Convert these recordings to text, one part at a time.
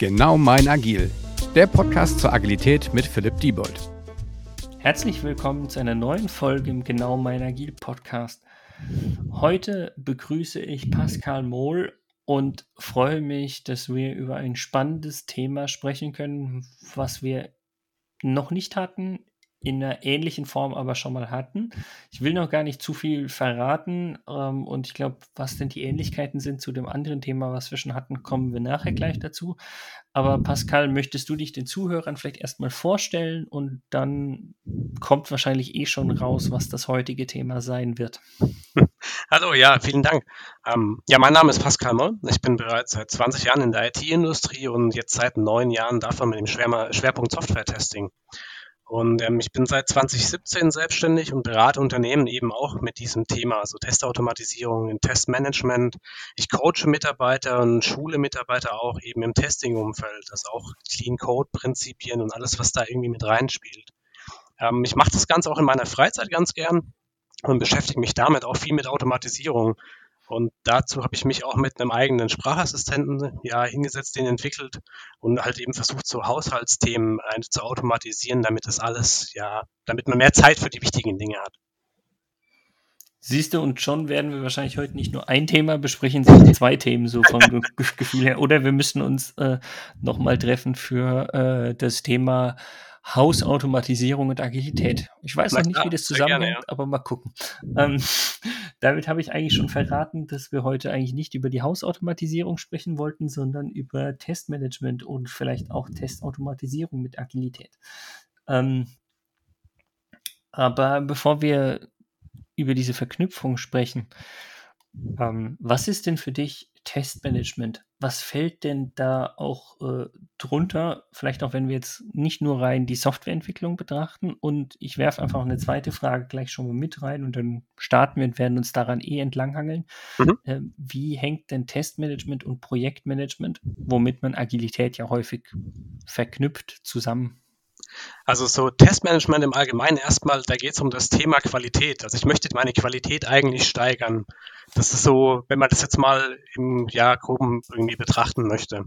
Genau mein Agil, der Podcast zur Agilität mit Philipp Diebold. Herzlich willkommen zu einer neuen Folge im Genau mein Agil Podcast. Heute begrüße ich Pascal Mohl und freue mich, dass wir über ein spannendes Thema sprechen können, was wir noch nicht hatten in einer ähnlichen Form aber schon mal hatten. Ich will noch gar nicht zu viel verraten ähm, und ich glaube, was denn die Ähnlichkeiten sind zu dem anderen Thema, was wir schon hatten, kommen wir nachher gleich dazu. Aber Pascal, möchtest du dich den Zuhörern vielleicht erstmal vorstellen und dann kommt wahrscheinlich eh schon raus, was das heutige Thema sein wird. Hallo, ja, vielen Dank. Ähm, ja, mein Name ist Pascal Moll. Ich bin bereits seit 20 Jahren in der IT-Industrie und jetzt seit neun Jahren davon mit dem Schwerpunkt Software-Testing. Und ähm, ich bin seit 2017 selbstständig und berate Unternehmen eben auch mit diesem Thema, also Testautomatisierung, im Testmanagement. Ich coache Mitarbeiter und schule Mitarbeiter auch eben im Testing-Umfeld, also auch Clean Code-Prinzipien und alles, was da irgendwie mit reinspielt. Ähm, ich mache das Ganze auch in meiner Freizeit ganz gern und beschäftige mich damit auch viel mit Automatisierung. Und dazu habe ich mich auch mit einem eigenen Sprachassistenten ja hingesetzt, den entwickelt und halt eben versucht, so Haushaltsthemen äh, zu automatisieren, damit das alles, ja, damit man mehr Zeit für die wichtigen Dinge hat. Siehst du, und schon werden wir wahrscheinlich heute nicht nur ein Thema besprechen, sondern zwei Themen so vom Ge Gefühl her. Oder wir müssen uns äh, nochmal treffen für äh, das Thema Hausautomatisierung und Agilität. Ich weiß noch nicht, wie das zusammenhängt, gerne, ja. aber mal gucken. Ähm, damit habe ich eigentlich schon verraten, dass wir heute eigentlich nicht über die Hausautomatisierung sprechen wollten, sondern über Testmanagement und vielleicht auch Testautomatisierung mit Agilität. Ähm, aber bevor wir über diese Verknüpfung sprechen, ähm, was ist denn für dich Testmanagement. Was fällt denn da auch äh, drunter? Vielleicht auch, wenn wir jetzt nicht nur rein die Softwareentwicklung betrachten. Und ich werfe einfach eine zweite Frage gleich schon mal mit rein und dann starten wir und werden uns daran eh entlanghangeln. Mhm. Äh, wie hängt denn Testmanagement und Projektmanagement, womit man Agilität ja häufig verknüpft, zusammen? Also so Testmanagement im Allgemeinen erstmal, da geht es um das Thema Qualität. Also ich möchte meine Qualität eigentlich steigern. Das ist so, wenn man das jetzt mal im ja, groben irgendwie betrachten möchte.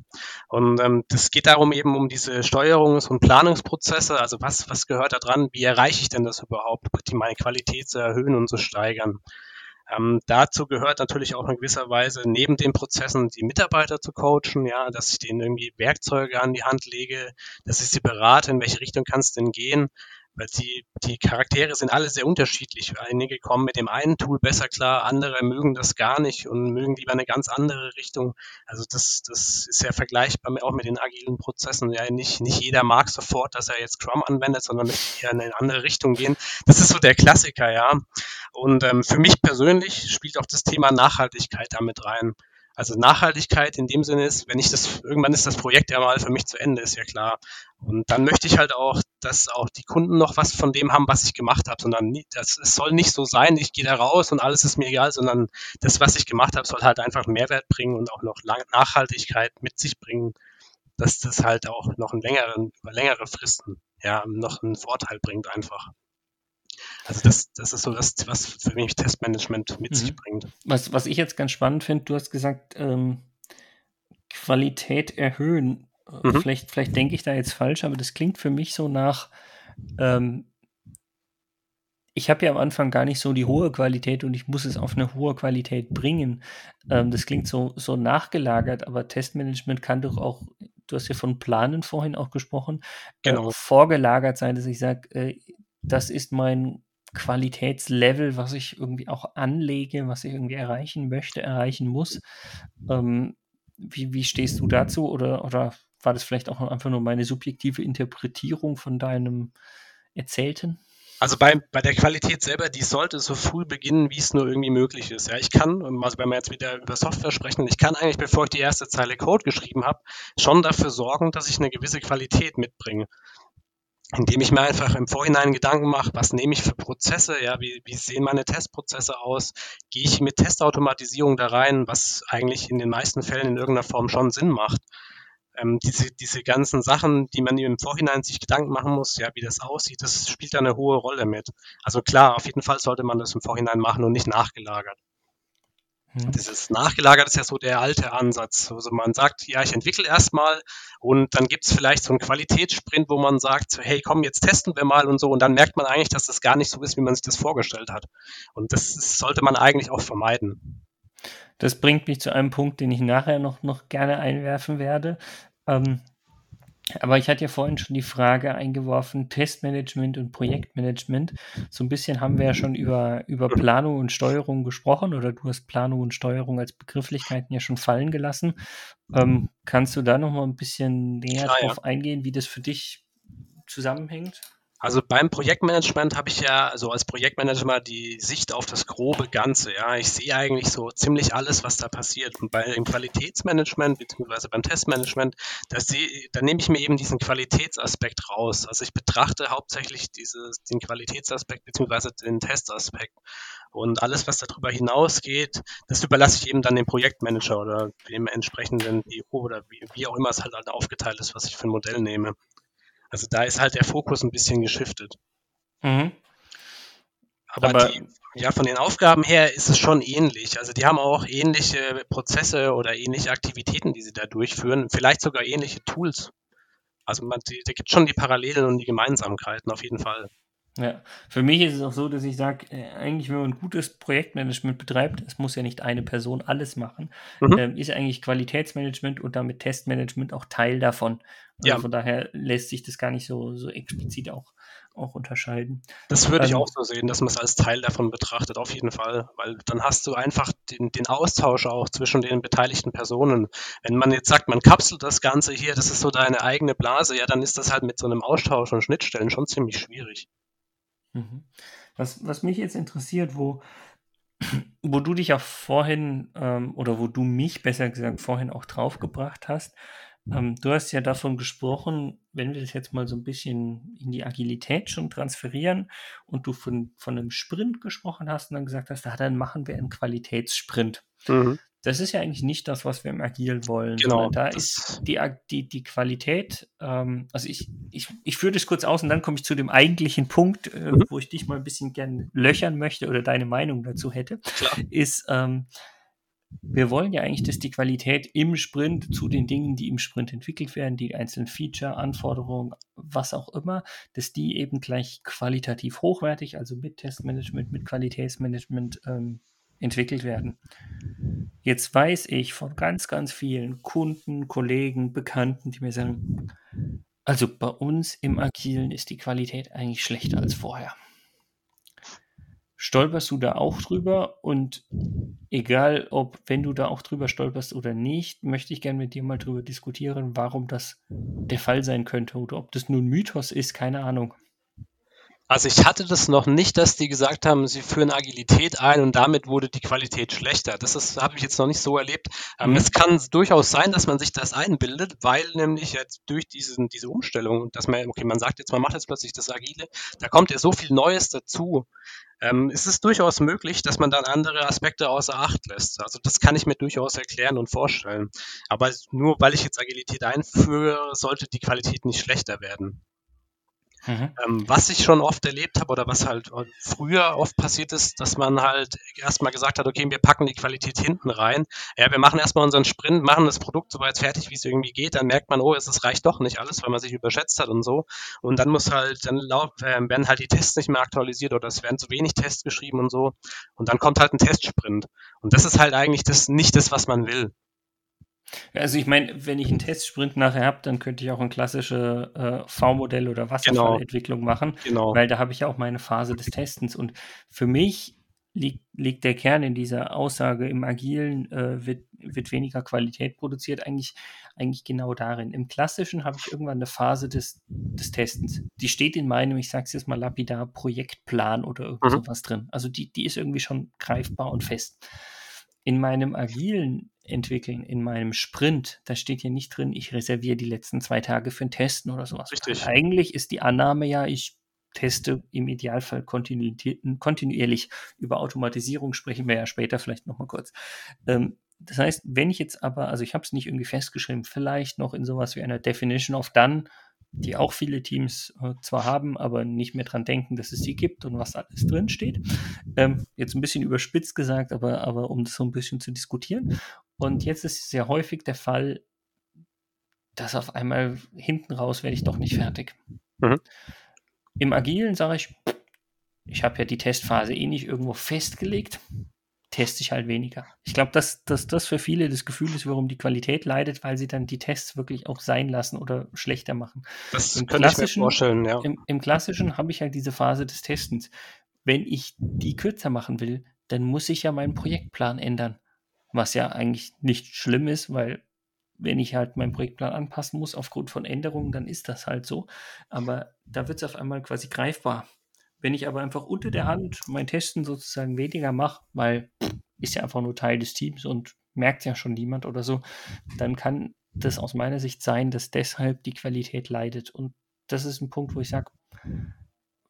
Und ähm, das geht darum eben um diese Steuerungs- und Planungsprozesse. Also was, was gehört da dran? Wie erreiche ich denn das überhaupt, die meine Qualität zu erhöhen und zu steigern? Ähm, dazu gehört natürlich auch in gewisser Weise neben den Prozessen die Mitarbeiter zu coachen, ja, dass ich denen irgendwie Werkzeuge an die Hand lege, dass ich sie berate, in welche Richtung kann es denn gehen, die, die Charaktere sind alle sehr unterschiedlich. Einige kommen mit dem einen Tool besser klar, andere mögen das gar nicht und mögen lieber eine ganz andere Richtung. Also das, das ist ja vergleichbar auch mit den agilen Prozessen. Ja, nicht, nicht jeder mag sofort, dass er jetzt Scrum anwendet, sondern möchte eher in eine andere Richtung gehen. Das ist so der Klassiker, ja. Und ähm, für mich persönlich spielt auch das Thema Nachhaltigkeit damit rein. Also Nachhaltigkeit in dem Sinne ist, wenn ich das, irgendwann ist das Projekt ja mal für mich zu Ende, ist ja klar. Und dann möchte ich halt auch, dass auch die Kunden noch was von dem haben, was ich gemacht habe, sondern nie, das, es soll nicht so sein, ich gehe da raus und alles ist mir egal, sondern das, was ich gemacht habe, soll halt einfach Mehrwert bringen und auch noch Nachhaltigkeit mit sich bringen, dass das halt auch noch einen längeren, über längere Fristen ja noch einen Vorteil bringt einfach. Also das, das ist so das, was für mich Testmanagement mit mhm. sich bringt. Was, was ich jetzt ganz spannend finde, du hast gesagt, ähm, Qualität erhöhen. Äh, mhm. Vielleicht, vielleicht denke ich da jetzt falsch, aber das klingt für mich so nach, ähm, ich habe ja am Anfang gar nicht so die hohe Qualität und ich muss es auf eine hohe Qualität bringen. Ähm, das klingt so, so nachgelagert, aber Testmanagement kann doch auch, du hast ja von Planen vorhin auch gesprochen, äh, genau. äh, vorgelagert sein, dass ich sage, äh, das ist mein Qualitätslevel, was ich irgendwie auch anlege, was ich irgendwie erreichen möchte, erreichen muss. Ähm, wie, wie stehst du dazu? Oder, oder war das vielleicht auch einfach nur meine subjektive Interpretierung von deinem Erzählten? Also bei, bei der Qualität selber, die sollte so früh beginnen, wie es nur irgendwie möglich ist. Ja, ich kann, also wenn wir jetzt wieder über Software sprechen, ich kann eigentlich, bevor ich die erste Zeile Code geschrieben habe, schon dafür sorgen, dass ich eine gewisse Qualität mitbringe indem ich mir einfach im Vorhinein Gedanken mache, was nehme ich für Prozesse, ja, wie, wie sehen meine Testprozesse aus, gehe ich mit Testautomatisierung da rein, was eigentlich in den meisten Fällen in irgendeiner Form schon Sinn macht. Ähm, diese, diese ganzen Sachen, die man im Vorhinein sich Gedanken machen muss, ja, wie das aussieht, das spielt da eine hohe Rolle mit. Also klar, auf jeden Fall sollte man das im Vorhinein machen und nicht nachgelagert. Mhm. Dieses nachgelagert ist ja so der alte Ansatz. Also man sagt, ja, ich entwickle erstmal und dann gibt es vielleicht so einen Qualitätssprint, wo man sagt, hey, komm, jetzt testen wir mal und so. Und dann merkt man eigentlich, dass das gar nicht so ist, wie man sich das vorgestellt hat. Und das sollte man eigentlich auch vermeiden. Das bringt mich zu einem Punkt, den ich nachher noch, noch gerne einwerfen werde. Ähm, aber ich hatte ja vorhin schon die Frage eingeworfen, Testmanagement und Projektmanagement. So ein bisschen haben wir ja schon über, über Planung und Steuerung gesprochen oder du hast Planung und Steuerung als Begrifflichkeiten ja schon fallen gelassen. Ähm, kannst du da noch mal ein bisschen näher Klar, drauf ja. eingehen, wie das für dich zusammenhängt? Also beim Projektmanagement habe ich ja also als Projektmanager die Sicht auf das grobe Ganze. Ja, ich sehe eigentlich so ziemlich alles, was da passiert. Und bei dem Qualitätsmanagement beziehungsweise beim Testmanagement, da, sehe, da nehme ich mir eben diesen Qualitätsaspekt raus. Also ich betrachte hauptsächlich dieses, den Qualitätsaspekt beziehungsweise den Testaspekt. Und alles, was darüber hinausgeht, das überlasse ich eben dann dem Projektmanager oder dem entsprechenden PO oder wie, wie auch immer es halt aufgeteilt ist, was ich für ein Modell nehme. Also da ist halt der Fokus ein bisschen geschiftet. Mhm. Aber, Aber die, ja, von den Aufgaben her ist es schon ähnlich. Also die haben auch ähnliche Prozesse oder ähnliche Aktivitäten, die sie da durchführen, vielleicht sogar ähnliche Tools. Also man, die, da gibt schon die Parallelen und die Gemeinsamkeiten auf jeden Fall. Ja, für mich ist es auch so, dass ich sage, äh, eigentlich, wenn man ein gutes Projektmanagement betreibt, es muss ja nicht eine Person alles machen, mhm. ähm, ist eigentlich Qualitätsmanagement und damit Testmanagement auch Teil davon. Also ja. Von daher lässt sich das gar nicht so, so explizit auch, auch unterscheiden. Das würde ähm, ich auch so sehen, dass man es als Teil davon betrachtet, auf jeden Fall. Weil dann hast du einfach den, den Austausch auch zwischen den beteiligten Personen. Wenn man jetzt sagt, man kapselt das Ganze hier, das ist so deine eigene Blase, ja, dann ist das halt mit so einem Austausch und Schnittstellen schon ziemlich schwierig. Mhm. Was, was mich jetzt interessiert, wo, wo du dich auch vorhin ähm, oder wo du mich besser gesagt vorhin auch draufgebracht hast, ähm, du hast ja davon gesprochen, wenn wir das jetzt mal so ein bisschen in die Agilität schon transferieren und du von, von einem Sprint gesprochen hast und dann gesagt hast, ah, dann machen wir einen Qualitätssprint. Mhm das ist ja eigentlich nicht das, was wir im Agil wollen. Genau. Da ist die, die, die Qualität, ähm, also ich, ich, ich führe das kurz aus und dann komme ich zu dem eigentlichen Punkt, äh, mhm. wo ich dich mal ein bisschen gern löchern möchte oder deine Meinung dazu hätte, Klar. ist, ähm, wir wollen ja eigentlich, dass die Qualität im Sprint zu den Dingen, die im Sprint entwickelt werden, die einzelnen Feature, Anforderungen, was auch immer, dass die eben gleich qualitativ hochwertig, also mit Testmanagement, mit Qualitätsmanagement ähm, entwickelt werden. Jetzt weiß ich von ganz, ganz vielen Kunden, Kollegen, Bekannten, die mir sagen, also bei uns im Agilen ist die Qualität eigentlich schlechter als vorher. Stolperst du da auch drüber? Und egal, ob, wenn du da auch drüber stolperst oder nicht, möchte ich gerne mit dir mal drüber diskutieren, warum das der Fall sein könnte oder ob das nur ein Mythos ist, keine Ahnung. Also ich hatte das noch nicht, dass die gesagt haben, sie führen Agilität ein und damit wurde die Qualität schlechter. Das habe ich jetzt noch nicht so erlebt. Ähm, mhm. Es kann durchaus sein, dass man sich das einbildet, weil nämlich jetzt durch diesen, diese Umstellung, dass man, okay, man sagt jetzt, man macht jetzt plötzlich das Agile, da kommt ja so viel Neues dazu. Ähm, es ist durchaus möglich, dass man dann andere Aspekte außer Acht lässt. Also das kann ich mir durchaus erklären und vorstellen. Aber nur weil ich jetzt Agilität einführe, sollte die Qualität nicht schlechter werden. Mhm. Ähm, was ich schon oft erlebt habe oder was halt früher oft passiert ist, dass man halt erstmal gesagt hat, okay, wir packen die Qualität hinten rein. Ja, wir machen erstmal unseren Sprint, machen das Produkt so weit fertig, wie es irgendwie geht. Dann merkt man, oh, es reicht doch nicht alles, weil man sich überschätzt hat und so. Und dann muss halt, dann äh, werden halt die Tests nicht mehr aktualisiert oder es werden zu wenig Tests geschrieben und so. Und dann kommt halt ein Testsprint. Und das ist halt eigentlich das, nicht das, was man will. Also ich meine, wenn ich einen Testsprint nachher habe, dann könnte ich auch ein klassische äh, V-Modell oder Wasserfallentwicklung genau. machen, genau. weil da habe ich ja auch meine Phase des Testens. Und für mich liegt, liegt der Kern in dieser Aussage, im Agilen äh, wird, wird weniger Qualität produziert, eigentlich, eigentlich genau darin. Im Klassischen habe ich irgendwann eine Phase des, des Testens. Die steht in meinem, ich sage es jetzt mal lapidar, Projektplan oder irgend mhm. sowas drin. Also die, die ist irgendwie schon greifbar und fest. In meinem agilen entwickeln in meinem Sprint, da steht hier nicht drin, ich reserviere die letzten zwei Tage für ein Testen oder sowas. Richtig. Eigentlich ist die Annahme ja, ich teste im Idealfall kontinuierlich. Über Automatisierung sprechen wir ja später vielleicht nochmal kurz. Ähm, das heißt, wenn ich jetzt aber, also ich habe es nicht irgendwie festgeschrieben, vielleicht noch in sowas wie einer Definition of Done die auch viele Teams äh, zwar haben, aber nicht mehr dran denken, dass es sie gibt und was alles drin steht. Ähm, jetzt ein bisschen überspitzt gesagt, aber, aber um das so ein bisschen zu diskutieren. Und jetzt ist es sehr häufig der Fall, dass auf einmal hinten raus werde ich doch nicht fertig. Mhm. Im Agilen sage ich, ich habe ja die Testphase eh nicht irgendwo festgelegt teste ich halt weniger. Ich glaube, dass, dass das für viele das Gefühl ist, warum die Qualität leidet, weil sie dann die Tests wirklich auch sein lassen oder schlechter machen. Das Im kann ich mir vorstellen, ja. Im, im Klassischen habe ich halt diese Phase des Testens. Wenn ich die kürzer machen will, dann muss ich ja meinen Projektplan ändern. Was ja eigentlich nicht schlimm ist, weil wenn ich halt meinen Projektplan anpassen muss aufgrund von Änderungen, dann ist das halt so. Aber da wird es auf einmal quasi greifbar. Wenn ich aber einfach unter der Hand mein Testen sozusagen weniger mache, weil ist ja einfach nur Teil des Teams und merkt ja schon niemand oder so, dann kann das aus meiner Sicht sein, dass deshalb die Qualität leidet. Und das ist ein Punkt, wo ich sage,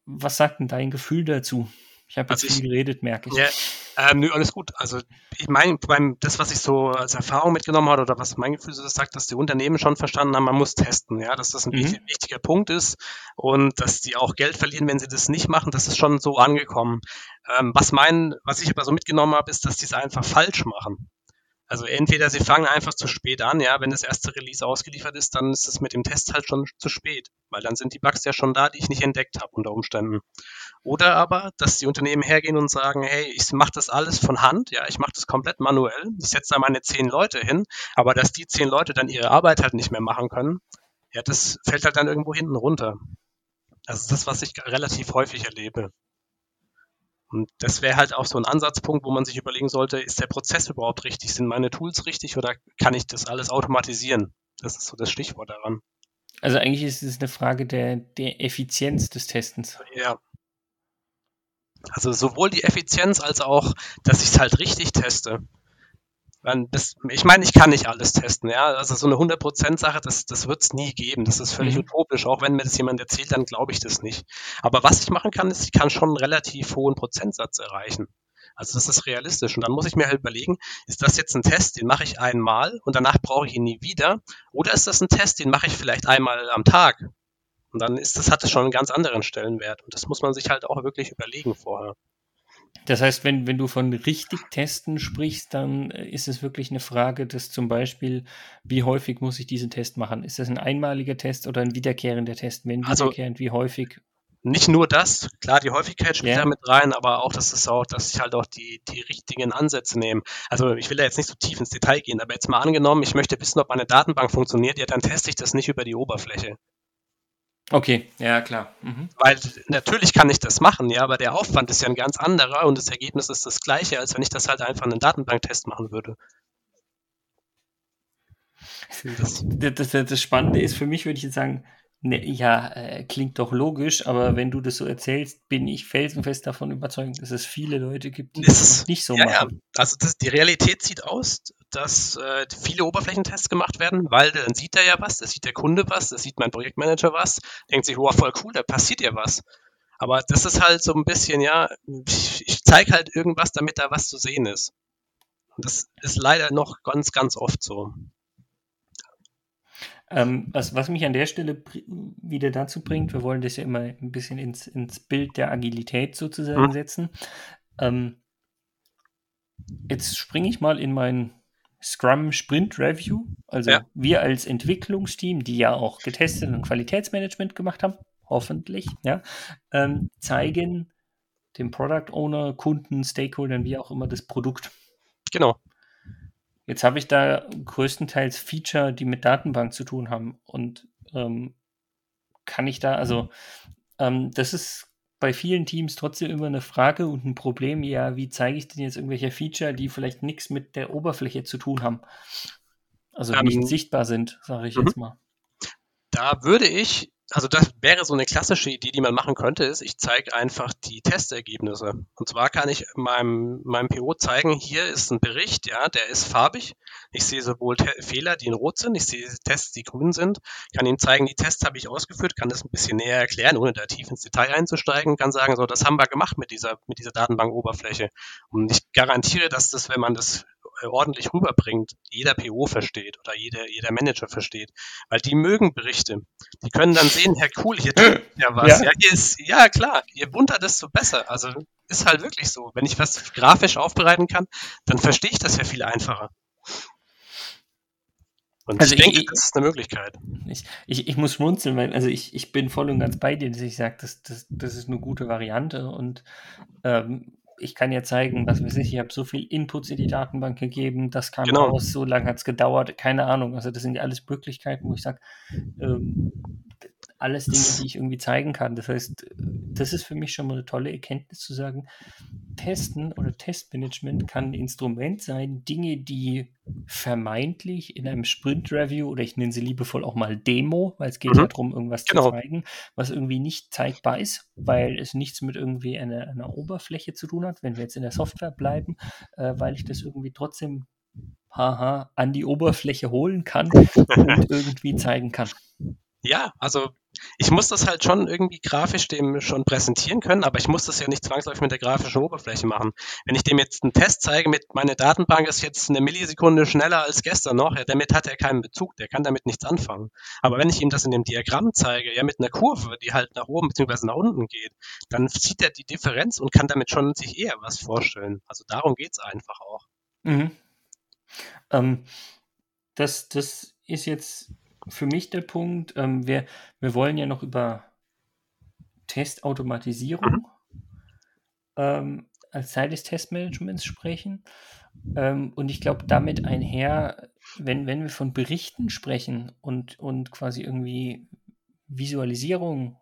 was sagt denn dein Gefühl dazu? Ich habe jetzt also viel geredet, merke ich. Ja, ähm, nö, alles gut. Also ich meine, beim das, was ich so als Erfahrung mitgenommen habe oder was mein Gefühl so sagt, dass die Unternehmen schon verstanden haben, man muss testen, ja, dass das ein mhm. wichtiger Punkt ist und dass die auch Geld verlieren, wenn sie das nicht machen, das ist schon so angekommen. Ähm, was mein, was ich aber so mitgenommen habe, ist, dass die es einfach falsch machen. Also entweder sie fangen einfach zu spät an, ja, wenn das erste Release ausgeliefert ist, dann ist es mit dem Test halt schon zu spät, weil dann sind die Bugs ja schon da, die ich nicht entdeckt habe unter Umständen. Oder aber, dass die Unternehmen hergehen und sagen, hey, ich mache das alles von Hand, ja, ich mache das komplett manuell, ich setze da meine zehn Leute hin, aber dass die zehn Leute dann ihre Arbeit halt nicht mehr machen können, ja, das fällt halt dann irgendwo hinten runter. Das ist das, was ich relativ häufig erlebe. Und das wäre halt auch so ein Ansatzpunkt, wo man sich überlegen sollte, ist der Prozess überhaupt richtig? Sind meine Tools richtig oder kann ich das alles automatisieren? Das ist so das Stichwort daran. Also eigentlich ist es eine Frage der, der Effizienz des Testens. Ja. Also sowohl die Effizienz als auch, dass ich es halt richtig teste. Das, ich meine, ich kann nicht alles testen, ja. Also so eine 100%-Sache, das, das wird es nie geben. Das ist völlig mhm. utopisch. Auch wenn mir das jemand erzählt, dann glaube ich das nicht. Aber was ich machen kann, ist, ich kann schon einen relativ hohen Prozentsatz erreichen. Also das ist realistisch. Und dann muss ich mir halt überlegen, ist das jetzt ein Test, den mache ich einmal und danach brauche ich ihn nie wieder? Oder ist das ein Test, den mache ich vielleicht einmal am Tag? Und dann ist das, hat es schon einen ganz anderen Stellenwert. Und das muss man sich halt auch wirklich überlegen vorher. Das heißt, wenn, wenn du von richtig testen sprichst, dann äh, ist es wirklich eine Frage, dass zum Beispiel, wie häufig muss ich diesen Test machen? Ist das ein einmaliger Test oder ein wiederkehrender Test? Wenn also, wiederkehrend, wie häufig? Nicht nur das, klar, die Häufigkeit spielt ja. da mit rein, aber auch, dass es auch, dass ich halt auch die, die richtigen Ansätze nehme. Also ich will da jetzt nicht so tief ins Detail gehen, aber jetzt mal angenommen, ich möchte wissen, ob meine Datenbank funktioniert, ja, dann teste ich das nicht über die Oberfläche. Okay, ja klar. Mhm. Weil natürlich kann ich das machen, ja, aber der Aufwand ist ja ein ganz anderer und das Ergebnis ist das gleiche, als wenn ich das halt einfach einen Datenbanktest machen würde. Das, das, das, das Spannende ist für mich, würde ich jetzt sagen, Ne, ja, äh, klingt doch logisch, aber wenn du das so erzählst, bin ich felsenfest davon überzeugt, dass es viele Leute gibt, die das, das nicht so ja, machen. Ja. Also das, die Realität sieht aus, dass äh, viele Oberflächentests gemacht werden, weil dann sieht er ja was, da sieht der Kunde was, da sieht mein Projektmanager was, denkt sich, wow, voll cool, da passiert ja was. Aber das ist halt so ein bisschen, ja, ich, ich zeige halt irgendwas, damit da was zu sehen ist. Und das ist leider noch ganz, ganz oft so. Ähm, was, was mich an der Stelle wieder dazu bringt, wir wollen das ja immer ein bisschen ins, ins Bild der Agilität sozusagen mhm. setzen. Ähm, jetzt springe ich mal in mein Scrum Sprint Review. Also ja. wir als Entwicklungsteam, die ja auch getestet und Qualitätsmanagement gemacht haben, hoffentlich, ja, ähm, zeigen dem Product Owner, Kunden, Stakeholdern, wie auch immer, das Produkt. Genau. Jetzt habe ich da größtenteils Feature, die mit Datenbank zu tun haben. Und ähm, kann ich da, also ähm, das ist bei vielen Teams trotzdem immer eine Frage und ein Problem, ja, wie zeige ich denn jetzt irgendwelche Feature, die vielleicht nichts mit der Oberfläche zu tun haben? Also ähm, nicht sichtbar sind, sage ich jetzt mhm. mal. Da würde ich also das wäre so eine klassische Idee, die man machen könnte, ist, ich zeige einfach die Testergebnisse. Und zwar kann ich meinem, meinem PO zeigen, hier ist ein Bericht, ja, der ist farbig. Ich sehe sowohl Te Fehler, die in Rot sind, ich sehe Tests, die grün sind, kann ihm zeigen, die Tests habe ich ausgeführt, kann das ein bisschen näher erklären, ohne da tief ins Detail einzusteigen, kann sagen, so, das haben wir gemacht mit dieser, mit dieser Datenbankoberfläche. Und ich garantiere, dass das, wenn man das äh, ordentlich rüberbringt, jeder PO versteht oder jeder, jeder Manager versteht. Weil die mögen Berichte. Die können dann sehen, Herr Cool, hier tut ja was. Ja, ja, hier ist, ja klar, je bunter, desto besser. Also ist halt wirklich so. Wenn ich was grafisch aufbereiten kann, dann verstehe ich das ja viel einfacher. Und also ich, ich denke, ich, das ist eine Möglichkeit. Ich, ich, ich muss schmunzeln, weil also ich, ich bin voll und ganz bei dir, dass ich sage, das, das, das ist eine gute Variante und ähm, ich kann ja zeigen, was weiß ich, ich habe so viel Inputs in die Datenbank gegeben, das kam genau. raus, so lange hat es gedauert, keine Ahnung. Also das sind ja alles Möglichkeiten, wo ich sage, ähm, alles Dinge, die ich irgendwie zeigen kann. Das heißt, das ist für mich schon mal eine tolle Erkenntnis zu sagen, Testen oder Testmanagement kann ein Instrument sein, Dinge, die vermeintlich in einem Sprint-Review oder ich nenne sie liebevoll auch mal Demo, weil es geht mhm. ja darum, irgendwas genau. zu zeigen, was irgendwie nicht zeigbar ist, weil es nichts mit irgendwie einer, einer Oberfläche zu tun hat, wenn wir jetzt in der Software bleiben, äh, weil ich das irgendwie trotzdem haha, an die Oberfläche holen kann und irgendwie zeigen kann. Ja, also ich muss das halt schon irgendwie grafisch dem schon präsentieren können, aber ich muss das ja nicht zwangsläufig mit der grafischen Oberfläche machen. Wenn ich dem jetzt einen Test zeige mit, meine Datenbank ist jetzt eine Millisekunde schneller als gestern noch, ja, damit hat er keinen Bezug, der kann damit nichts anfangen. Aber wenn ich ihm das in dem Diagramm zeige, ja, mit einer Kurve, die halt nach oben bzw. nach unten geht, dann sieht er die Differenz und kann damit schon sich eher was vorstellen. Also darum geht es einfach auch. Mhm. Ähm, das, das ist jetzt für mich der Punkt. Ähm, wir, wir wollen ja noch über Testautomatisierung mhm. ähm, als Teil des Testmanagements sprechen. Ähm, und ich glaube, damit einher, wenn, wenn wir von Berichten sprechen und, und quasi irgendwie Visualisierung,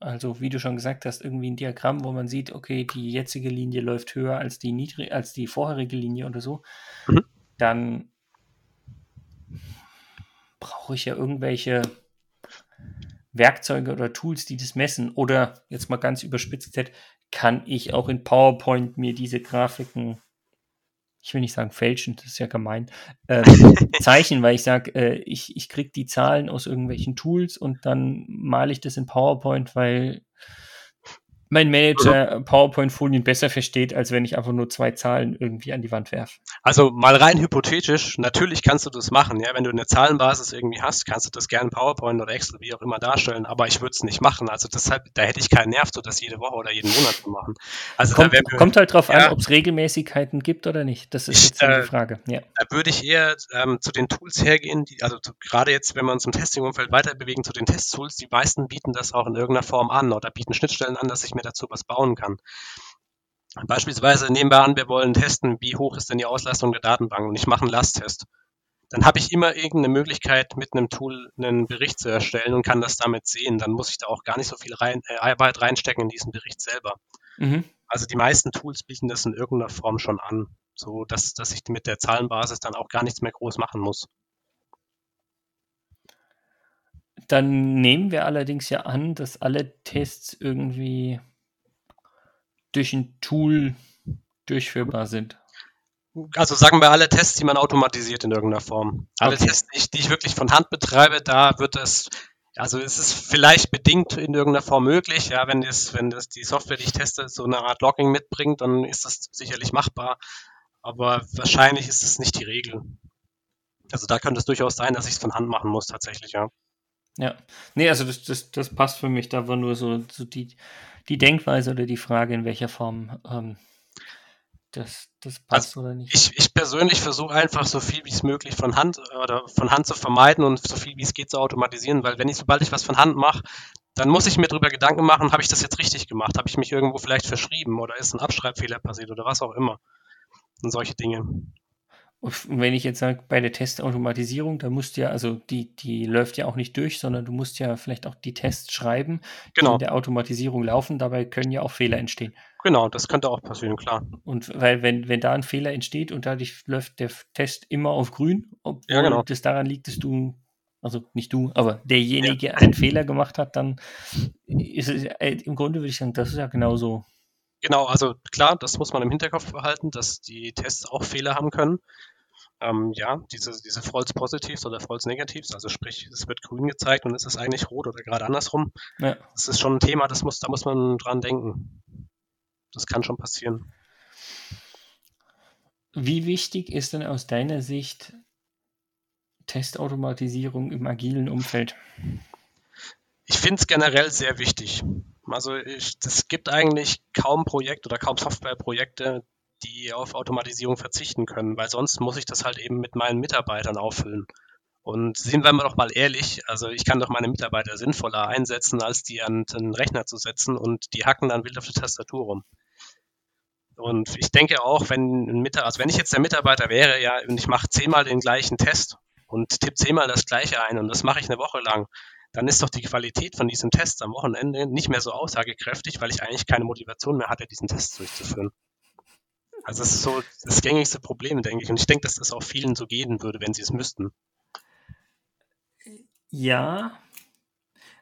also wie du schon gesagt hast, irgendwie ein Diagramm, wo man sieht, okay, die jetzige Linie läuft höher als die, niedrig, als die vorherige Linie oder so, mhm. dann brauche ich ja irgendwelche Werkzeuge oder Tools, die das messen. Oder jetzt mal ganz überspitzt, kann ich auch in PowerPoint mir diese Grafiken, ich will nicht sagen fälschen, das ist ja gemein, ähm, zeichnen, weil ich sage, äh, ich, ich kriege die Zahlen aus irgendwelchen Tools und dann male ich das in PowerPoint, weil mein Manager PowerPoint-Folien besser versteht, als wenn ich einfach nur zwei Zahlen irgendwie an die Wand werfe. Also mal rein hypothetisch, natürlich kannst du das machen, ja, wenn du eine Zahlenbasis irgendwie hast, kannst du das gerne PowerPoint oder Excel, wie auch immer darstellen, aber ich würde es nicht machen. Also deshalb, da hätte ich keinen Nerv, so das jede Woche oder jeden Monat zu machen. Also kommt, wir, kommt halt drauf ja, an, ob es Regelmäßigkeiten gibt oder nicht. Das ist jetzt äh, die Frage. Ja. Da würde ich eher ähm, zu den Tools hergehen, die, also gerade jetzt, wenn wir uns im Testing-Umfeld weiter bewegen, zu den Testtools, die meisten bieten das auch in irgendeiner Form an oder bieten Schnittstellen an, dass ich mir dazu was bauen kann. Beispielsweise nehmen wir an, wir wollen testen, wie hoch ist denn die Auslastung der Datenbank und ich mache einen Lasttest. Dann habe ich immer irgendeine Möglichkeit, mit einem Tool einen Bericht zu erstellen und kann das damit sehen. Dann muss ich da auch gar nicht so viel rein, äh, Arbeit reinstecken in diesen Bericht selber. Mhm. Also die meisten Tools bieten das in irgendeiner Form schon an, so dass, dass ich mit der Zahlenbasis dann auch gar nichts mehr groß machen muss. Dann nehmen wir allerdings ja an, dass alle Tests irgendwie durch ein Tool durchführbar sind. Also sagen wir alle Tests, die man automatisiert in irgendeiner Form. Alle okay. Tests, die ich, die ich wirklich von Hand betreibe, da wird es also es ist vielleicht bedingt in irgendeiner Form möglich, ja, wenn das, wenn das die Software, die ich teste, so eine Art Logging mitbringt, dann ist das sicherlich machbar. Aber wahrscheinlich ist es nicht die Regel. Also da könnte es durchaus sein, dass ich es von Hand machen muss, tatsächlich, ja. Ja. Nee, also das, das, das passt für mich. Da war nur so, so die, die Denkweise oder die Frage, in welcher Form ähm, das, das passt also oder nicht. Ich, ich persönlich versuche einfach so viel wie es möglich von Hand oder von Hand zu vermeiden und so viel wie es geht zu automatisieren, weil wenn ich, sobald ich was von Hand mache, dann muss ich mir darüber Gedanken machen, habe ich das jetzt richtig gemacht? Habe ich mich irgendwo vielleicht verschrieben oder ist ein Abschreibfehler passiert oder was auch immer? Und solche Dinge. Und wenn ich jetzt sage, bei der Testautomatisierung, da musst du ja, also die, die läuft ja auch nicht durch, sondern du musst ja vielleicht auch die Tests schreiben, genau. die in der Automatisierung laufen. Dabei können ja auch Fehler entstehen. Genau, das könnte auch passieren, klar. Und weil, wenn, wenn da ein Fehler entsteht und dadurch läuft der Test immer auf grün, obwohl ja, genau. das daran liegt, dass du, also nicht du, aber derjenige ja. einen Fehler gemacht hat, dann ist es äh, im Grunde würde ich sagen, das ist ja genauso. Genau, also klar, das muss man im Hinterkopf behalten, dass die Tests auch Fehler haben können. Ähm, ja, diese, diese False Positives oder False Negatives, also sprich, es wird grün gezeigt und es ist eigentlich rot oder gerade andersrum. Ja. Das ist schon ein Thema, das muss, da muss man dran denken. Das kann schon passieren. Wie wichtig ist denn aus deiner Sicht Testautomatisierung im agilen Umfeld? Ich finde es generell sehr wichtig. Also es gibt eigentlich kaum Projekte oder kaum Softwareprojekte, die auf Automatisierung verzichten können, weil sonst muss ich das halt eben mit meinen Mitarbeitern auffüllen. Und sehen wir doch mal ehrlich, also ich kann doch meine Mitarbeiter sinnvoller einsetzen, als die an den Rechner zu setzen und die hacken dann wild auf der Tastatur rum. Und ich denke auch, wenn ein Mitarbeiter, also wenn ich jetzt der Mitarbeiter wäre, ja, und ich mache zehnmal den gleichen Test und tippe zehnmal das gleiche ein und das mache ich eine Woche lang, dann ist doch die Qualität von diesem Test am Wochenende nicht mehr so aussagekräftig, weil ich eigentlich keine Motivation mehr hatte, diesen Test durchzuführen. Also das ist so das gängigste Problem, denke ich. Und ich denke, dass das auch vielen so gehen würde, wenn sie es müssten. Ja,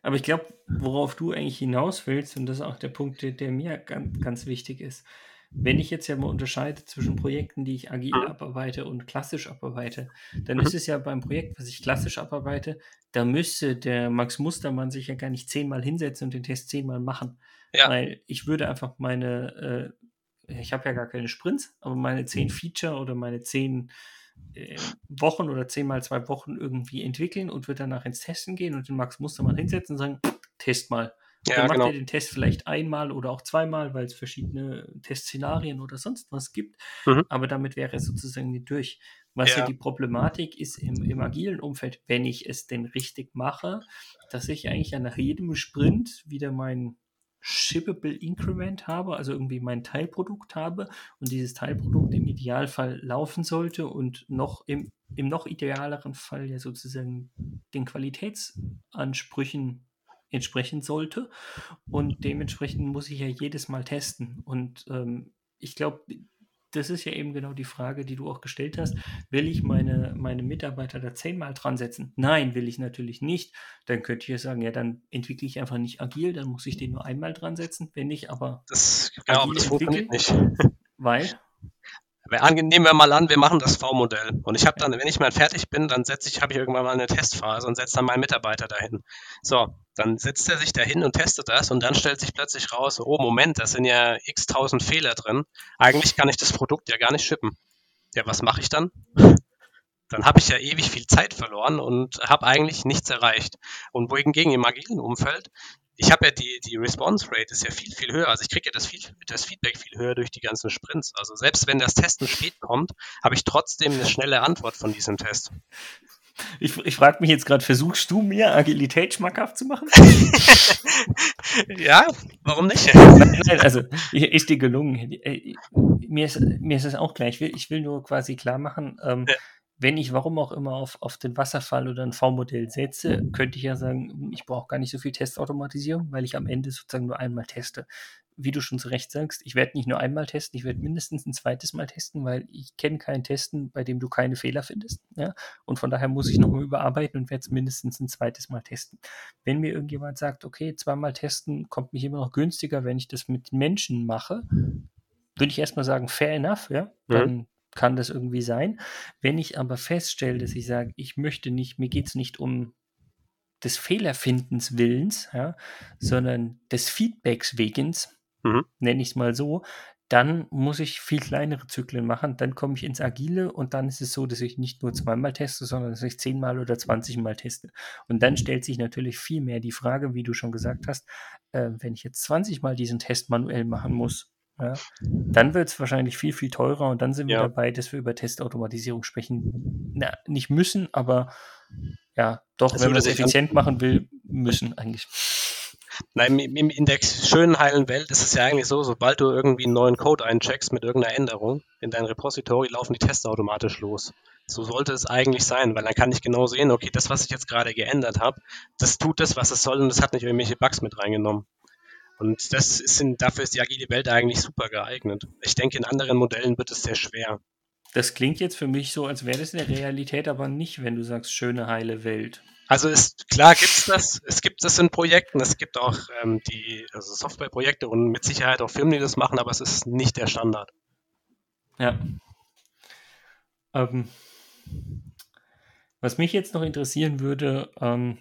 aber ich glaube, worauf du eigentlich hinaus willst, und das ist auch der Punkt, der, der mir ganz, ganz wichtig ist, wenn ich jetzt ja mal unterscheide zwischen Projekten, die ich agil mhm. abarbeite und klassisch abarbeite, dann mhm. ist es ja beim Projekt, was ich klassisch abarbeite, da müsste der Max Mustermann sich ja gar nicht zehnmal hinsetzen und den Test zehnmal machen. Ja. Weil ich würde einfach meine, äh, ich habe ja gar keine Sprints, aber meine zehn Feature oder meine zehn äh, Wochen oder zehnmal zwei Wochen irgendwie entwickeln und würde danach ins Testen gehen und den Max Mustermann hinsetzen und sagen, test mal. Ja, dann macht genau. er den Test vielleicht einmal oder auch zweimal, weil es verschiedene Testszenarien oder sonst was gibt. Mhm. Aber damit wäre es sozusagen nicht durch. Was ja. ja die Problematik ist im, im, agilen Umfeld, wenn ich es denn richtig mache, dass ich eigentlich ja nach jedem Sprint wieder mein Shippable Increment habe, also irgendwie mein Teilprodukt habe und dieses Teilprodukt im Idealfall laufen sollte und noch im, im noch idealeren Fall ja sozusagen den Qualitätsansprüchen entsprechen sollte. Und dementsprechend muss ich ja jedes Mal testen. Und ähm, ich glaube, das ist ja eben genau die Frage, die du auch gestellt hast. Will ich meine, meine Mitarbeiter da zehnmal dran setzen? Nein, will ich natürlich nicht. Dann könnte ich ja sagen, ja, dann entwickle ich einfach nicht agil, dann muss ich den nur einmal dran setzen. Wenn ich aber das, genau, das funktioniert nicht. Weil? Nehmen wir mal an, wir machen das V-Modell. Und ich habe dann, wenn ich mal fertig bin, dann setze ich, habe ich irgendwann mal eine Testphase und setze dann meinen Mitarbeiter dahin. So, dann setzt er sich dahin und testet das und dann stellt sich plötzlich raus, oh Moment, da sind ja x tausend Fehler drin. Eigentlich kann ich das Produkt ja gar nicht shippen. Ja, was mache ich dann? Dann habe ich ja ewig viel Zeit verloren und habe eigentlich nichts erreicht. Und wohingegen im agilen Umfeld ich habe ja die, die Response Rate ist ja viel, viel höher. Also ich kriege ja das, viel, das Feedback viel höher durch die ganzen Sprints. Also selbst wenn das Testen spät kommt, habe ich trotzdem eine schnelle Antwort von diesem Test. Ich, ich frage mich jetzt gerade, versuchst du mir Agilität schmackhaft zu machen? ja, warum nicht? Nein, nein, also ist dir gelungen. Äh, mir ist, mir ist es auch gleich. Ich will, ich will nur quasi klar machen, ähm, ja wenn ich warum auch immer auf, auf den Wasserfall oder ein V-Modell setze, könnte ich ja sagen, ich brauche gar nicht so viel Testautomatisierung, weil ich am Ende sozusagen nur einmal teste. Wie du schon zu Recht sagst, ich werde nicht nur einmal testen, ich werde mindestens ein zweites Mal testen, weil ich kenne keinen Testen, bei dem du keine Fehler findest. Ja? Und von daher muss ich nochmal überarbeiten und werde es mindestens ein zweites Mal testen. Wenn mir irgendjemand sagt, okay, zweimal testen kommt mich immer noch günstiger, wenn ich das mit Menschen mache, würde ich erstmal sagen, fair enough, ja. Dann mhm kann das irgendwie sein. Wenn ich aber feststelle, dass ich sage, ich möchte nicht, mir geht es nicht um des Fehlerfindens Willens, ja, sondern des Feedbacks wegens, mhm. nenne ich es mal so, dann muss ich viel kleinere Zyklen machen, dann komme ich ins Agile und dann ist es so, dass ich nicht nur zweimal teste, sondern dass ich zehnmal oder zwanzigmal teste. Und dann stellt sich natürlich viel mehr die Frage, wie du schon gesagt hast, äh, wenn ich jetzt zwanzigmal diesen Test manuell machen muss, ja, dann wird es wahrscheinlich viel, viel teurer und dann sind wir ja. dabei, dass wir über Testautomatisierung sprechen. Na, nicht müssen, aber ja, doch, also wenn man das effizient machen will, müssen eigentlich. Nein, in der schönen, heilen Welt ist es ja eigentlich so, sobald du irgendwie einen neuen Code eincheckst mit irgendeiner Änderung in dein Repository, laufen die Tests automatisch los. So sollte es eigentlich sein, weil dann kann ich genau sehen, okay, das, was ich jetzt gerade geändert habe, das tut das, was es soll und das hat nicht irgendwelche Bugs mit reingenommen. Und das sind, dafür ist die agile Welt eigentlich super geeignet. Ich denke, in anderen Modellen wird es sehr schwer. Das klingt jetzt für mich so, als wäre das in der Realität aber nicht, wenn du sagst, schöne, heile Welt. Also ist klar gibt es das, es gibt das in Projekten, es gibt auch ähm, die also Softwareprojekte und mit Sicherheit auch Firmen, die das machen, aber es ist nicht der Standard. Ja. Ähm, was mich jetzt noch interessieren würde, ähm,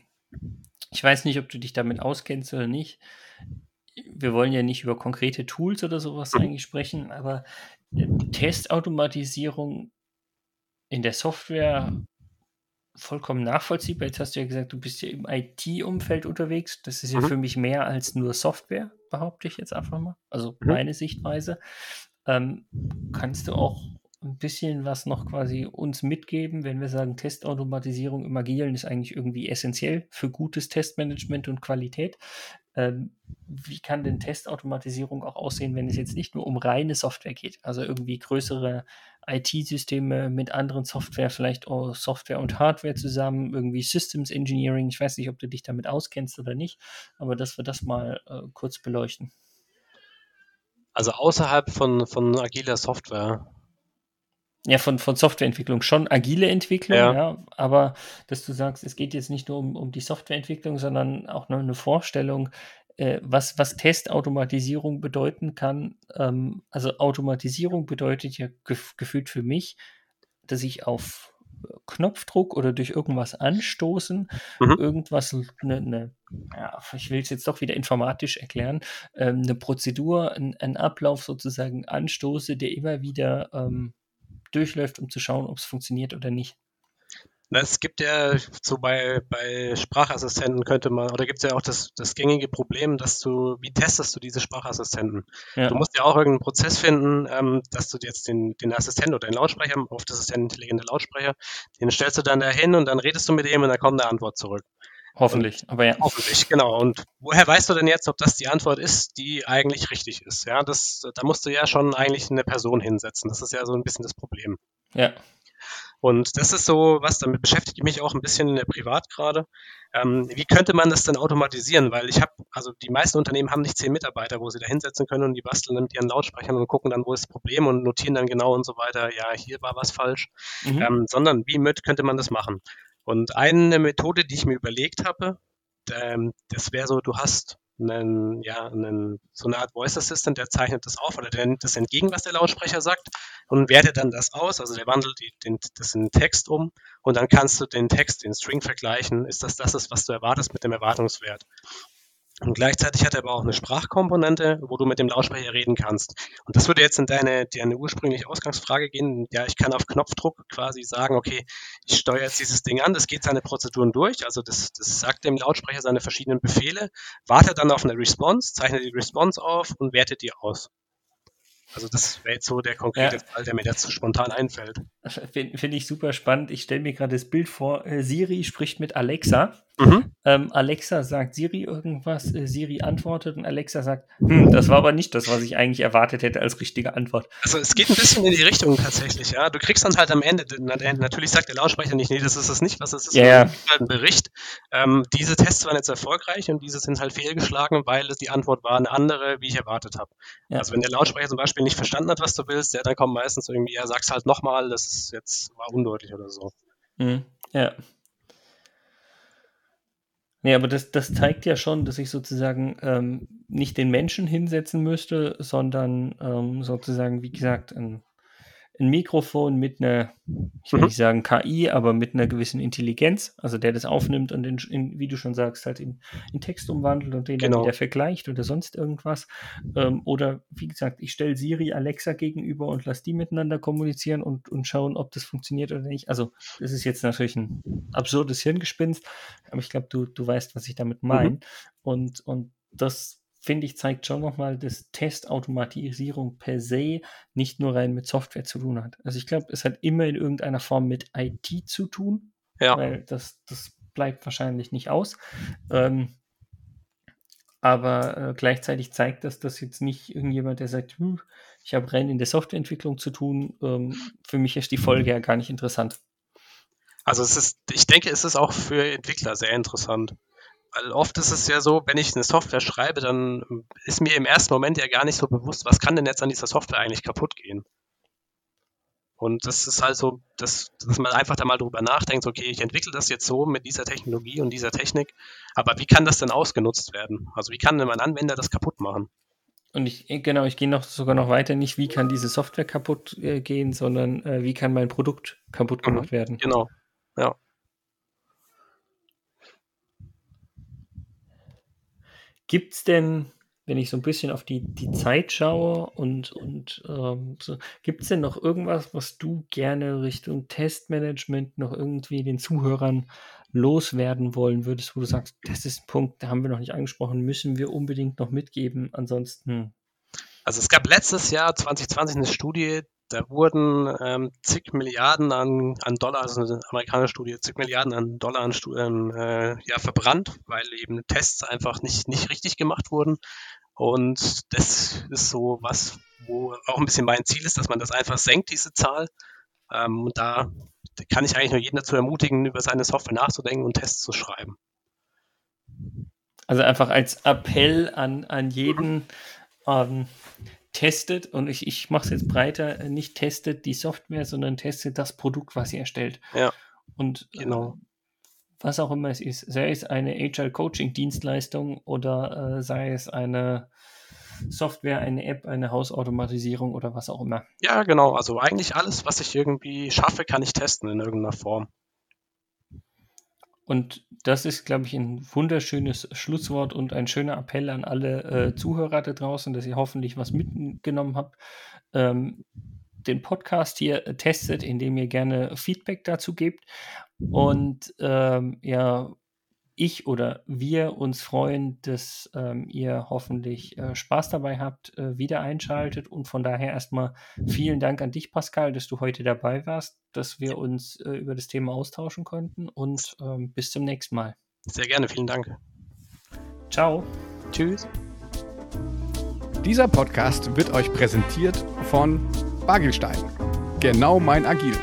ich weiß nicht, ob du dich damit auskennst oder nicht wir wollen ja nicht über konkrete Tools oder sowas eigentlich sprechen, aber äh, Testautomatisierung in der Software vollkommen nachvollziehbar. Jetzt hast du ja gesagt, du bist ja im IT-Umfeld unterwegs. Das ist ja mhm. für mich mehr als nur Software, behaupte ich jetzt einfach mal. Also mhm. meine Sichtweise. Ähm, kannst du auch ein bisschen was noch quasi uns mitgeben, wenn wir sagen, Testautomatisierung im Agilen ist eigentlich irgendwie essentiell für gutes Testmanagement und Qualität. Ähm, wie kann denn Testautomatisierung auch aussehen, wenn es jetzt nicht nur um reine Software geht? Also irgendwie größere IT-Systeme mit anderen Software, vielleicht auch Software und Hardware zusammen, irgendwie Systems Engineering. Ich weiß nicht, ob du dich damit auskennst oder nicht, aber dass wir das mal äh, kurz beleuchten. Also außerhalb von, von agiler Software. Ja, von, von Softwareentwicklung schon agile Entwicklung, ja. ja. aber dass du sagst, es geht jetzt nicht nur um, um die Softwareentwicklung, sondern auch noch eine Vorstellung, äh, was, was Testautomatisierung bedeuten kann. Ähm, also Automatisierung bedeutet ja gef gefühlt für mich, dass ich auf Knopfdruck oder durch irgendwas anstoßen, mhm. irgendwas, ne, ne, ja, ich will es jetzt doch wieder informatisch erklären, ähm, eine Prozedur, ein, ein, Ablauf sozusagen anstoße, der immer wieder ähm, durchläuft, um zu schauen, ob es funktioniert oder nicht. Es gibt ja so bei, bei Sprachassistenten könnte man, oder gibt es ja auch das, das gängige Problem, dass du, wie testest du diese Sprachassistenten? Ja. Du musst ja auch irgendeinen Prozess finden, ähm, dass du jetzt den, den Assistenten oder den Lautsprecher, oft ist es der intelligente Lautsprecher, den stellst du dann da hin und dann redest du mit ihm und dann kommt eine Antwort zurück. Hoffentlich, und, aber ja. Hoffentlich, genau. Und woher weißt du denn jetzt, ob das die Antwort ist, die eigentlich richtig ist? Ja, das, da musst du ja schon eigentlich eine Person hinsetzen. Das ist ja so ein bisschen das Problem. Ja. Und das ist so was, damit beschäftige ich mich auch ein bisschen privat gerade. Ähm, wie könnte man das denn automatisieren? Weil ich habe, also die meisten Unternehmen haben nicht zehn Mitarbeiter, wo sie da hinsetzen können und die basteln dann mit ihren Lautsprechern und gucken dann, wo ist das Problem und notieren dann genau und so weiter, ja, hier war was falsch. Mhm. Ähm, sondern wie mit könnte man das machen? Und eine Methode, die ich mir überlegt habe, ähm, das wäre so, du hast einen, ja, einen, so eine Art Voice Assistant, der zeichnet das auf oder der nimmt das entgegen, was der Lautsprecher sagt und wertet dann das aus, also der wandelt den, das in Text um und dann kannst du den Text, den String vergleichen, ist das das, ist, was du erwartest mit dem Erwartungswert. Und gleichzeitig hat er aber auch eine Sprachkomponente, wo du mit dem Lautsprecher reden kannst. Und das würde jetzt in deine, deine ursprüngliche Ausgangsfrage gehen. Ja, ich kann auf Knopfdruck quasi sagen, okay, ich steuere jetzt dieses Ding an, das geht seine Prozeduren durch, also das, das sagt dem Lautsprecher seine verschiedenen Befehle, wartet dann auf eine Response, zeichnet die Response auf und wertet die aus. Also das wäre jetzt so der konkrete ja. Fall, der mir jetzt spontan einfällt. Finde find ich super spannend. Ich stelle mir gerade das Bild vor, äh, Siri spricht mit Alexa Mhm. Ähm, Alexa sagt Siri irgendwas, äh, Siri antwortet und Alexa sagt, hm, das war aber nicht das, was ich eigentlich erwartet hätte als richtige Antwort. Also es geht ein bisschen in die Richtung tatsächlich, ja. Du kriegst dann halt am Ende, natürlich sagt der Lautsprecher nicht, nee, das ist es nicht, was es ist, yeah. halt ein Bericht. Ähm, diese Tests waren jetzt erfolgreich und diese sind halt fehlgeschlagen, weil die Antwort war eine andere, wie ich erwartet habe. Ja. Also wenn der Lautsprecher zum Beispiel nicht verstanden hat, was du willst, ja, dann kommt meistens irgendwie, er sagt halt nochmal, das ist jetzt war undeutlich oder so. Mhm. Ja. Nee, aber das, das zeigt ja schon, dass ich sozusagen ähm, nicht den Menschen hinsetzen müsste, sondern ähm, sozusagen, wie gesagt, ein ein Mikrofon mit einer, ich will mhm. nicht sagen KI, aber mit einer gewissen Intelligenz, also der das aufnimmt und in, in, wie du schon sagst, halt in, in Text umwandelt und den genau. dann wieder vergleicht oder sonst irgendwas. Ähm, oder wie gesagt, ich stelle Siri Alexa gegenüber und lasse die miteinander kommunizieren und, und schauen, ob das funktioniert oder nicht. Also, das ist jetzt natürlich ein absurdes Hirngespinst, aber ich glaube, du, du weißt, was ich damit meine. Mhm. Und, und das finde ich, zeigt schon nochmal, dass Testautomatisierung per se nicht nur rein mit Software zu tun hat. Also ich glaube, es hat immer in irgendeiner Form mit IT zu tun, ja. weil das, das bleibt wahrscheinlich nicht aus. Ähm, aber äh, gleichzeitig zeigt das, dass jetzt nicht irgendjemand, der sagt, hm, ich habe rein in der Softwareentwicklung zu tun, ähm, für mich ist die Folge ja gar nicht interessant. Also es ist, ich denke, es ist auch für Entwickler sehr interessant. Weil oft ist es ja so, wenn ich eine Software schreibe, dann ist mir im ersten Moment ja gar nicht so bewusst, was kann denn jetzt an dieser Software eigentlich kaputt gehen. Und das ist halt so, dass, dass man einfach da mal drüber nachdenkt, okay, ich entwickle das jetzt so mit dieser Technologie und dieser Technik, aber wie kann das denn ausgenutzt werden? Also wie kann denn mein Anwender das kaputt machen? Und ich, genau, ich gehe noch sogar noch weiter, nicht wie kann diese Software kaputt äh, gehen, sondern äh, wie kann mein Produkt kaputt gemacht mhm, werden. Genau, ja. Gibt es denn wenn ich so ein bisschen auf die, die Zeit schaue und, und ähm, so, gibt es denn noch irgendwas, was du gerne Richtung Testmanagement noch irgendwie den Zuhörern loswerden wollen würdest, wo du sagst, das ist ein Punkt, da haben wir noch nicht angesprochen, müssen wir unbedingt noch mitgeben, ansonsten. Also es gab letztes Jahr 2020 eine Studie, da wurden ähm, zig Milliarden an, an Dollar, also eine amerikanische Studie, zig Milliarden an Dollar an Studien, äh, ja, verbrannt, weil eben Tests einfach nicht, nicht richtig gemacht wurden. Und das ist so was, wo auch ein bisschen mein Ziel ist, dass man das einfach senkt, diese Zahl. Ähm, und da kann ich eigentlich nur jeden dazu ermutigen, über seine Software nachzudenken und Tests zu schreiben. Also einfach als Appell an, an jeden, ähm, testet, und ich, ich mache es jetzt breiter, äh, nicht testet die Software, sondern testet das Produkt, was ihr erstellt. Ja. Und äh, genau. was auch immer es ist, sei es eine Agile Coaching Dienstleistung oder äh, sei es eine Software, eine App, eine Hausautomatisierung oder was auch immer. Ja, genau. Also eigentlich alles, was ich irgendwie schaffe, kann ich testen in irgendeiner Form. Und das ist, glaube ich, ein wunderschönes Schlusswort und ein schöner Appell an alle äh, Zuhörer da draußen, dass ihr hoffentlich was mitgenommen habt. Ähm, den Podcast hier testet, indem ihr gerne Feedback dazu gebt. Und ähm, ja, ich oder wir uns freuen, dass ähm, ihr hoffentlich äh, Spaß dabei habt, äh, wieder einschaltet. Und von daher erstmal vielen Dank an dich, Pascal, dass du heute dabei warst, dass wir uns äh, über das Thema austauschen konnten. Und ähm, bis zum nächsten Mal. Sehr gerne, vielen Dank. Ciao. Tschüss. Dieser Podcast wird euch präsentiert von Bagelstein. Genau mein Agil.